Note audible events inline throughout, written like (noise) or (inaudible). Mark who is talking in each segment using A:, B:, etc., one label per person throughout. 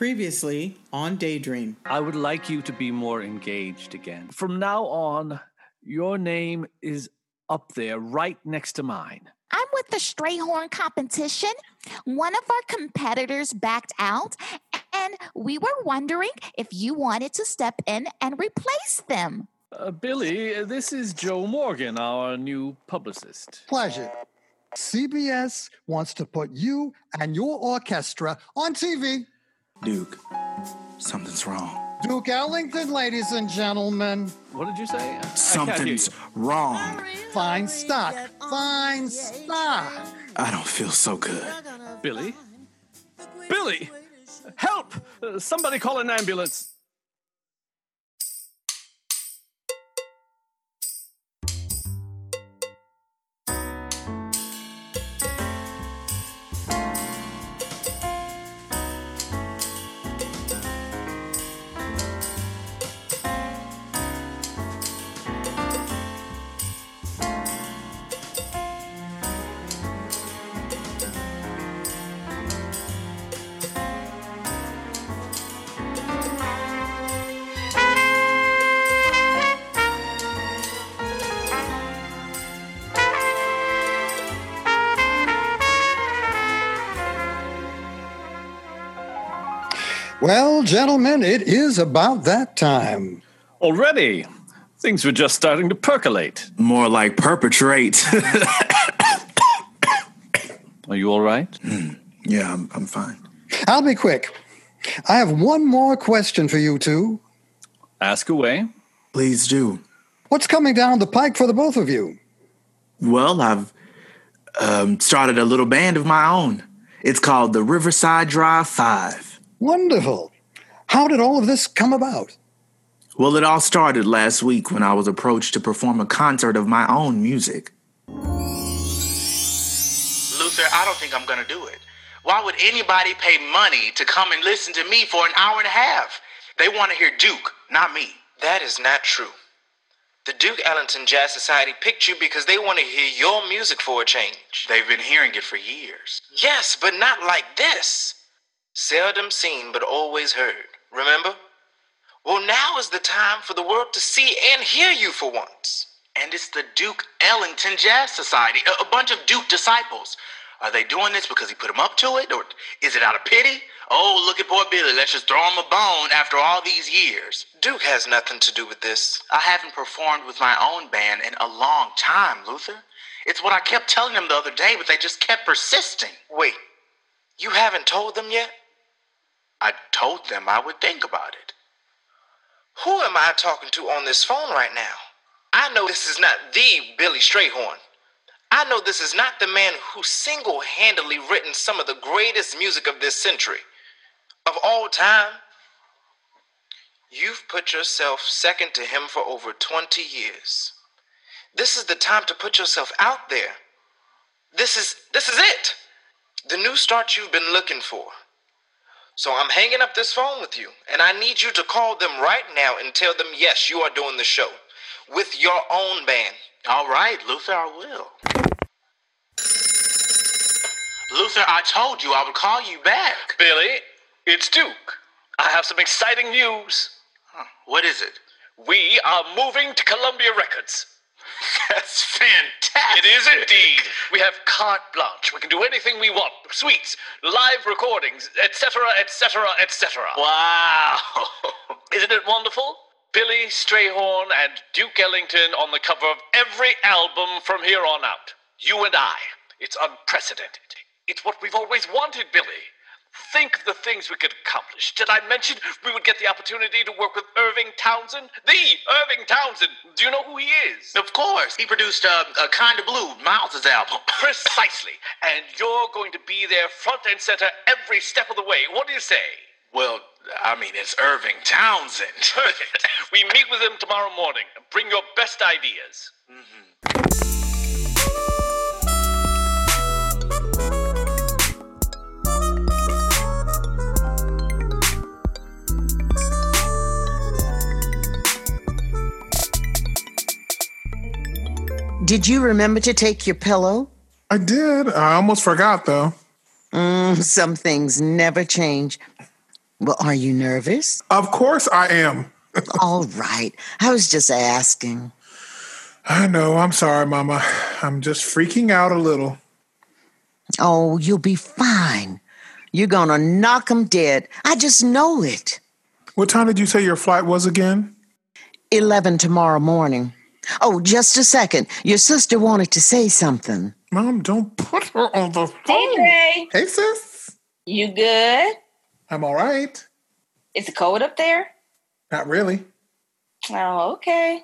A: Previously on Daydream.
B: I would like you to be more engaged again. From now on, your name is up there right next to mine.
C: I'm with the Strayhorn competition. One of our competitors backed out, and we were wondering if you wanted to step in and replace them.
B: Uh, Billy, this is Joe Morgan, our new publicist.
D: Pleasure. CBS wants to put you and your orchestra on TV.
E: Duke, something's wrong.
D: Duke Ellington, ladies and gentlemen.
B: What did you say? I- I can't hear
E: Something's
B: you.
E: wrong.
D: Fine stock. Fine stock.
E: I don't feel so good.
B: Billy? Billy! Help! Uh, somebody call an ambulance.
D: Gentlemen, it is about that time.
B: Already? Things were just starting to percolate.
E: More like perpetrate.
B: Are you all right?
E: yeah, I'm, I'm fine.
D: I'll be quick. I have one more question for you two.
B: Ask away.
E: Please do.
D: What's coming down the pike for the both of you?
E: Well, I've um, started a little band of my own. It's called the Riverside Drive Five.
D: Wonderful. How did all of this come about?
E: Well, it all started last week when I was approached to perform a concert of my own music.
F: Luther, I don't think I'm gonna do it. Why would anybody pay money to come and listen to me for an hour and a half? They want to hear Duke, not me. That is not true. The Duke Ellington Jazz Society picked you because they want to hear your music for a change. They've been hearing it for years. Yes, but not like this. Seldom seen, but always heard. Remember? Well, now is the time for the world to see and hear you for once. And it's the Duke Ellington Jazz Society, a, a bunch of Duke disciples. Are they doing this because he put them up to it, or is it out of pity? Oh, look at poor Billy. Let's just throw him a bone after all these years. Duke has nothing to do with this. I haven't performed with my own band in a long time, Luther. It's what I kept telling them the other day, but they just kept persisting. Wait, you haven't told them yet? I told them I would think about it. Who am I talking to on this phone right now? I know this is not the Billy Strayhorn. I know this is not the man who single handedly written some of the greatest music of this century, of all time. You've put yourself second to him for over 20 years. This is the time to put yourself out there. This is this is it. The new start you've been looking for. So I'm hanging up this phone with you, and I need you to call them right now and tell them yes, you are doing the show with your own band. All right, Luther, I will. Luther, I told you I would call you back.
B: Billy, it's Duke. I have some exciting news.
F: Huh, What is it?
B: We are moving to Columbia Records.
F: That's fantastic.
B: It is indeed. We have carte blanche. We can do anything we want. Suites, live recordings, etc., etc., etc.
F: Wow.
B: Isn't it wonderful? Billy Strayhorn and Duke Ellington on the cover of every album from here on out. You and I. It's unprecedented. It's what we've always wanted, Billy. Think of the things we could accomplish. Did I mention we would get the opportunity to work with Irving Townsend? The Irving Townsend. Do you know who he is?
F: of course. He produced uh, a Kind of Blue, Miles' album. (laughs)
B: Precisely. And you're going to be there front and center every step of the way. What do you say?
F: well, I mean, it's Irving Townsend.
B: Perfect. (laughs) we meet with him tomorrow morning. Bring your best ideas.
G: Did you remember to take your pillow?
H: I did. I almost forgot though.
G: Mm, some things never change. Well, are you nervous?
H: Of course I am. (laughs)
G: All right. I was just asking.
H: I know. I'm sorry, Mama. I'm just freaking out a little.
G: Oh, you'll be fine. You're gonna knock knock 'em dead. I just know it.
H: What time did you say your flight was again?
G: 11 tomorrow morning. Oh, just a second. Your sister wanted to say something.
H: Mom, don't put her on the
I: Hey,
H: phone.
I: Dre.
H: Hey, sis.
I: You good?
H: I'm all right.
I: Is it cold up there?
H: Not really.
I: Oh, okay.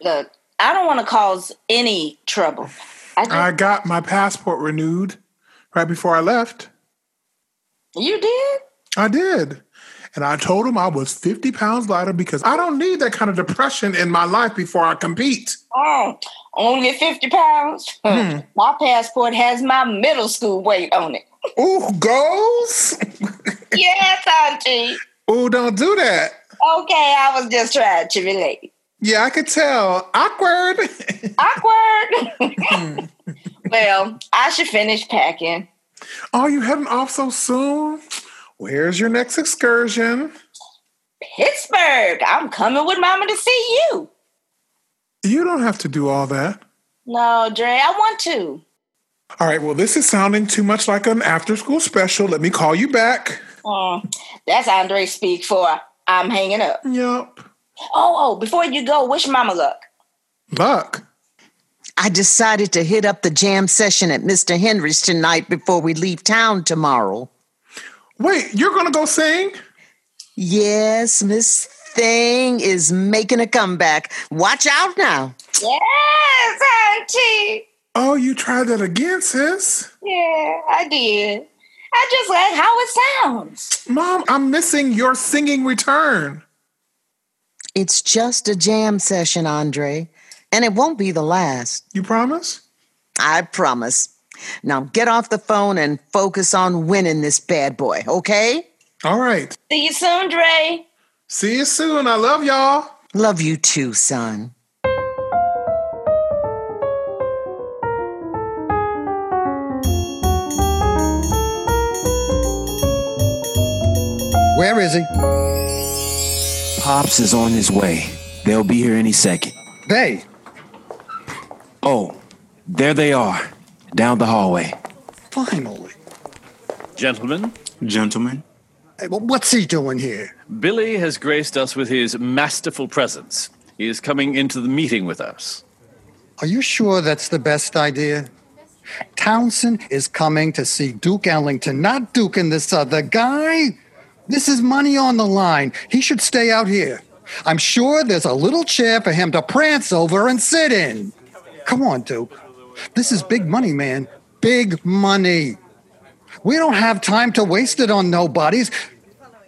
I: Look, I don't want to cause any trouble. I just,
H: I got my passport renewed right before I left.
I: you did?
H: I did. And I told him I was 50 pounds lighter because I don't need that kind of depression in my life before I compete.
I: Oh, only 50 pounds?
H: Hmm.
I: My passport has my middle school weight on it.
H: Ooh, goals? (laughs)
I: yes, Auntie.
H: Ooh, don't do that.
I: Okay, I was just trying to relate.
H: Yeah, I could tell. Awkward. (laughs)
I: Awkward. (laughs) well, I should finish packing.
H: oh, you heading off so soon? Where's your next excursion?
I: Pittsburgh. I'm coming with Mama to see you.
H: You don't have to do all that.
I: No, Dre, I want to.
H: All right, well, this is sounding too much like an after school special. Let me call you back.
I: Mm, that's Andre speak for I'm hanging up.
H: Yup.
I: Oh, oh, before you go, wish Mama luck.
H: Luck.
G: I decided to hit up the jam session at Mr. Henry's tonight before we leave town tomorrow.
H: Wait, you're going to go sing?
G: Yes, Miss Thing is making a comeback. Watch out now.
I: Yes, Auntie.
H: Oh, you tried that again, sis?
I: Yeah, I did. I just like how it sounds.
H: Mom, I'm missing your singing return.
G: It's just a jam session, Andre, and it won't be the last.
H: You promise?
G: I promise. Now get off the phone and focus on winning this bad boy, okay?
H: All right.
I: See you soon, Dre.
H: See you soon. I love y'all.
G: Love you too, son.
D: Where is he?
J: Pops is on his way. They'll be here any second.
D: They.
J: Oh, there they are, down the hallway.
D: Finally.
K: Gentlemen,
E: Gentlemen,
D: Hey, well, what's he doing here?
K: Billy has graced us with his masterful presence. He is coming into the meeting with us.
D: Are you sure that's the best idea? Townsend is coming to see Duke Ellington, not Duke and this other guy. This is money on the line. He should stay out here. I'm sure there's a little chair for him to prance over and sit in. Come on, Duke. This is big money, man. Big money. We don't have time to waste it on nobodies.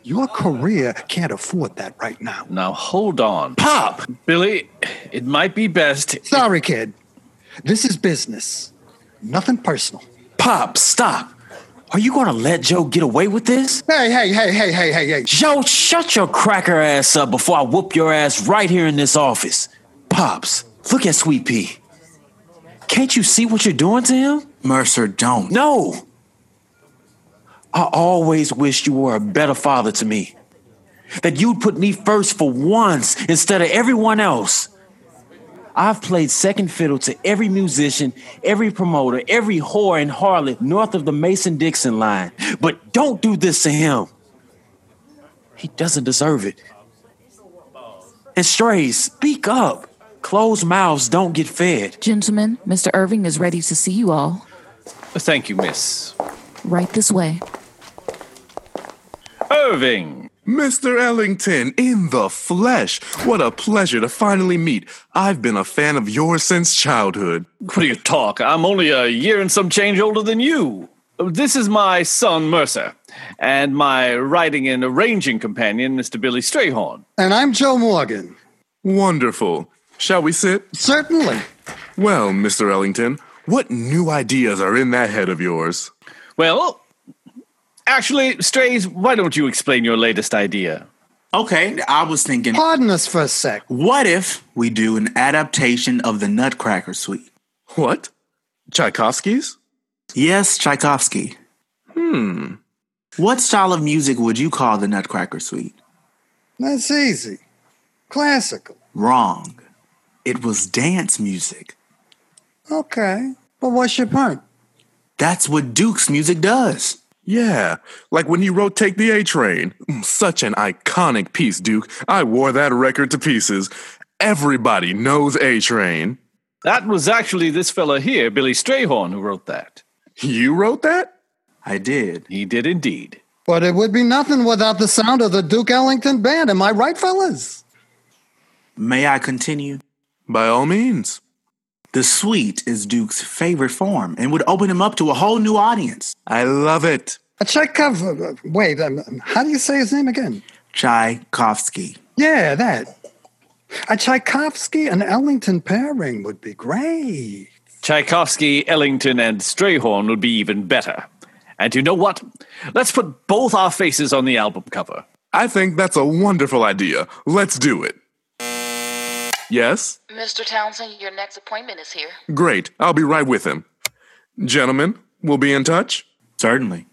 D: Your career can't afford that right now.
K: Now hold on. Pop! Billy, it might be best.
D: Sorry, kid. This is business. Nothing personal.
J: Pop, stop. Are you gonna let Joe get away with this?
D: Hey, hey, hey, hey, hey, hey, hey.
J: Joe, shut your cracker ass up before I whoop your ass right here in this office. Pops, look at Sweet Pea. Can't you see what you're doing to him?
E: Mercer, don't.
J: No. I always wished you were a better father to me. That you'd put me first for once instead of everyone else. I've played second fiddle to every musician, every promoter, every whore and harlot north of the Mason Dixon line. But don't do this to him. He doesn't deserve it. And strays, speak up. Closed mouths don't get fed.
L: Gentlemen, Mr. Irving is ready to see you all.
K: Thank you, miss.
L: Right this way.
K: Irving!
M: Mr. Ellington, in the flesh. What a pleasure to finally meet. I've been a fan of yours since childhood.
K: What do you talk? I'm only a year and some change older than you. This is my son, Mercer, and my writing and arranging companion, Mr. Billy Strayhorn.
D: And I'm Joe Morgan.
M: Wonderful. Shall we sit?
D: Certainly.
M: Well, Mr. Ellington, what new ideas are in that head of yours?
K: Well, actually, Strays, why don't you explain your latest idea?
E: Okay, I was thinking.
D: Pardon us for a sec.
E: What if we do an adaptation of the Nutcracker Suite?
M: What? Tchaikovsky's?
E: Yes, Tchaikovsky.
M: Hmm.
E: What style of music would you call the Nutcracker Suite?
D: That's easy. Classical.
E: Wrong. It was dance music.
D: Okay. But what's your point?
E: That's what Duke's music does.
M: Yeah, like when he wrote Take the A Train. Mm, Such an iconic piece, Duke. I wore that record to pieces. Everybody knows A Train.
K: That was actually this fella here, Billy Strayhorn, who wrote that.
M: You wrote that?
E: I did.
K: He did indeed.
D: But it would be nothing without the sound of the Duke Ellington Band. Am I right, fellas?
E: May I continue?
M: By all means.
E: The suite is Duke's favorite form and would open him up to a whole new audience.
M: I love it.
D: A Chekhov. uh, Wait, um, how do you say his name again?
E: Tchaikovsky.
D: Yeah, that. A Tchaikovsky and Ellington pairing would be great.
K: Tchaikovsky, Ellington, and Strayhorn would be even better. And you know what? Let's put both our faces on the album cover.
M: I think that's a wonderful idea. Let's do it. Yes?
N: Mr. Townsend, your next appointment is here.
M: Great. I'll be right with him. Gentlemen, we'll be in touch?
E: Certainly.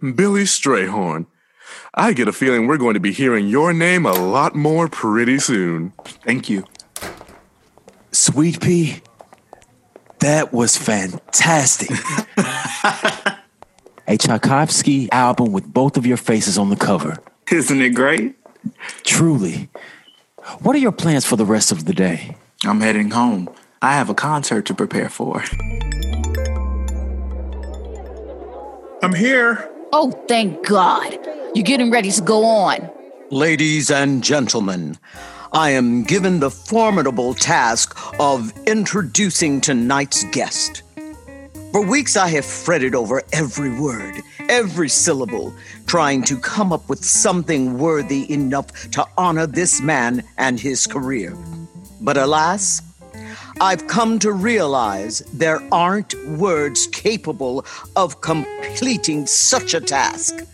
M: Billy Strayhorn. I get a feeling we're going to be hearing your name a lot more pretty soon.
E: Thank you.
J: Sweet Pea, that was fantastic. (laughs) a Tchaikovsky album with both of your faces on the cover.
E: Isn't it great?
J: Truly. What are your plans for the rest of the day?
E: I'm heading home. I have a concert to prepare for.
H: I'm here.
L: Oh, thank God. You're getting ready to go on.
G: Ladies and gentlemen, I am given the formidable task of introducing tonight's guest. For weeks, I have fretted over every word, every syllable, trying to come up with something worthy enough to honor this man and his career. But alas, I've come to realize there aren't words capable of completing such a task.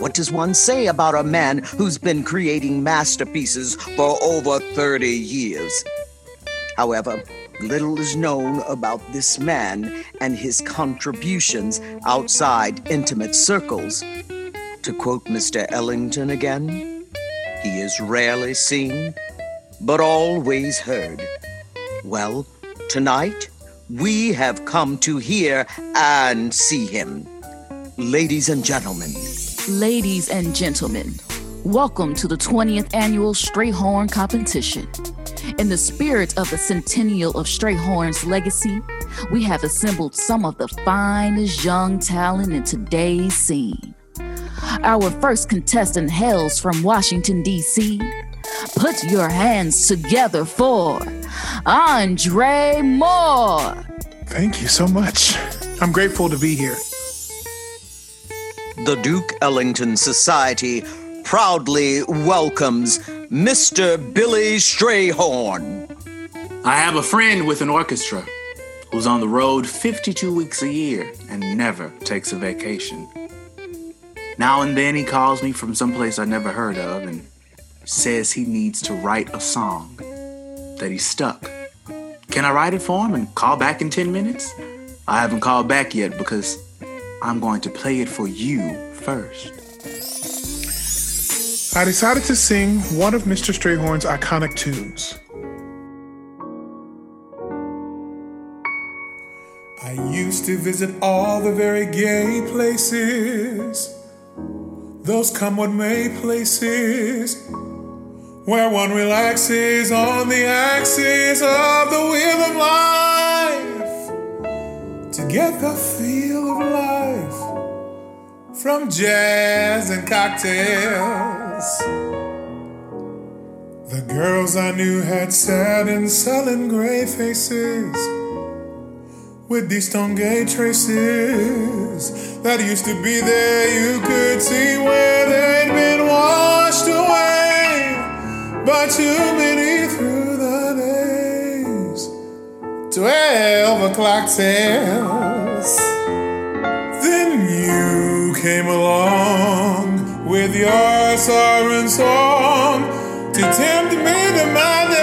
G: What does one say about a man who's been creating masterpieces for over 30 years? However, little is known about this man and his contributions outside intimate circles. To quote Mr. Ellington again, he is rarely seen, but always heard. Well, tonight we have come to hear and see him. Ladies and gentlemen,
L: Ladies and gentlemen, welcome to the 20th annual Strayhorn competition. In the spirit of the centennial of Strayhorn's legacy, we have assembled some of the finest young talent in today's scene. Our first contestant hails from Washington, D.C. Put your hands together for Andre Moore.
H: Thank you so much. I'm grateful to be here.
G: the Duke Ellington Society proudly welcomes Mr. Billy Strayhorn.
E: I have a friend with an orchestra who's on the road 52 weeks a year and never takes a vacation. Now and then he calls me from someplace I never heard of and says he needs to write a song, that he's stuck. Can I write it for him and call back in 10 minutes? I haven't called back yet because I'm going to play it for you first.
H: I decided to sing one of Mr. Strayhorn's iconic tunes. I used to visit all the very gay places, those come what may places, where one relaxes on the axis of the wheel of life to get the feel of life from jazz and cocktails. The girls I knew had sad and sullen gray faces with these stone gay traces that used to be there. You could see where they'd been washed away by too many through the days. Twelve o'clock tales. Then you came along with your sovereign song to tempt me to madness.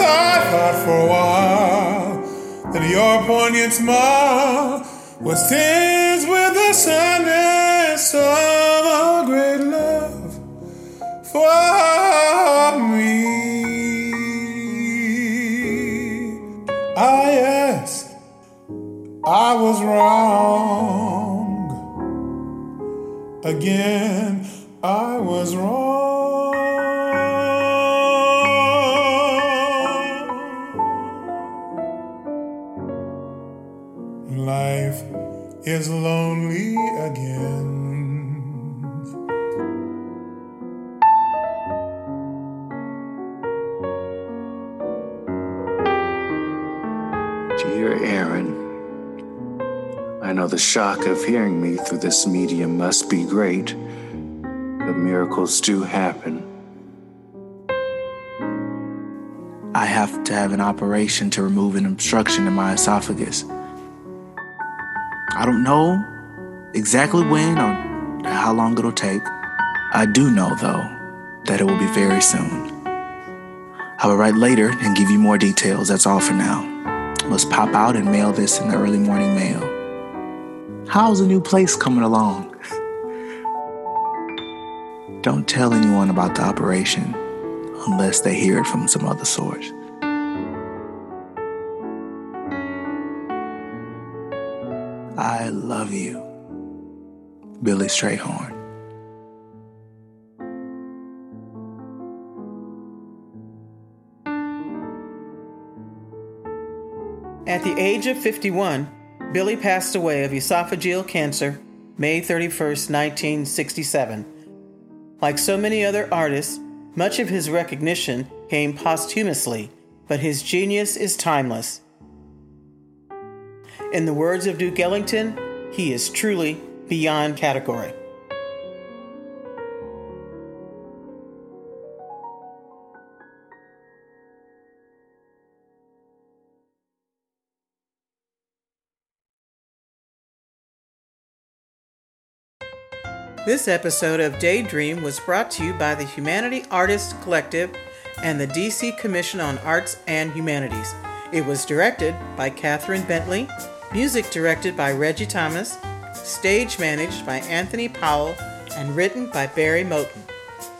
H: I thought for a while that your poignant smile was tinged with the sadness of a great love for me. Ah, yes, I was wrong. Again, I was wrong. Life is lonely
E: I know the shock of hearing me through this medium must be great, but miracles do happen. I have to have an operation to remove an obstruction in my esophagus. I don't know exactly when or how long it'll take. I do know, though, that it will be very soon. I will write later and give you more details. That's all for now. Must pop out and mail this in the early morning mail. How's the new place coming along? Don't tell anyone about the operation unless they hear it from some other source. I love you, Billy Strayhorn.
A: At the age of 51, Billy passed away of esophageal cancer May 31, 1967. Like so many other artists, much of his recognition came posthumously, but his genius is timeless. In the words of Duke Ellington, he is truly beyond category. This episode of Daydream was brought to you by the Humanity Artists Collective and the DC Commission on Arts and Humanities. It was directed by Catherine Bentley, music directed by Reggie Thomas, stage managed by Anthony Powell, and written by Barry Moten.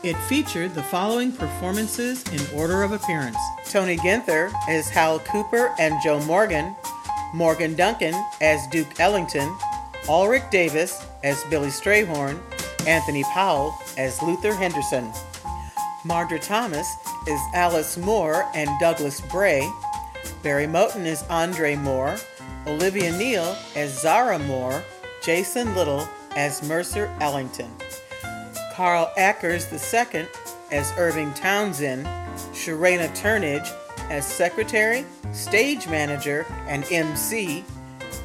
A: It featured the following performances in order of appearance Tony Ginther as Hal Cooper and Joe Morgan, Morgan Duncan as Duke Ellington, Ulrich Davis as Billy Strayhorn, Anthony Powell as Luther Henderson. Margaret Thomas is Alice Moore and Douglas Bray. Barry Moten is Andre Moore. Olivia Neal as Zara Moore. Jason Little as Mercer Ellington. Carl Ackers II as Irving Townsend. Sharena Turnage as Secretary, Stage Manager, and MC.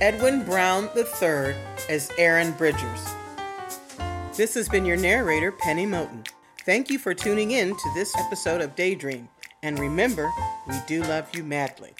A: Edwin Brown III as Aaron Bridgers. This has been your narrator, Penny Moten. Thank you for tuning in to this episode of Daydream. And remember, we do love you madly.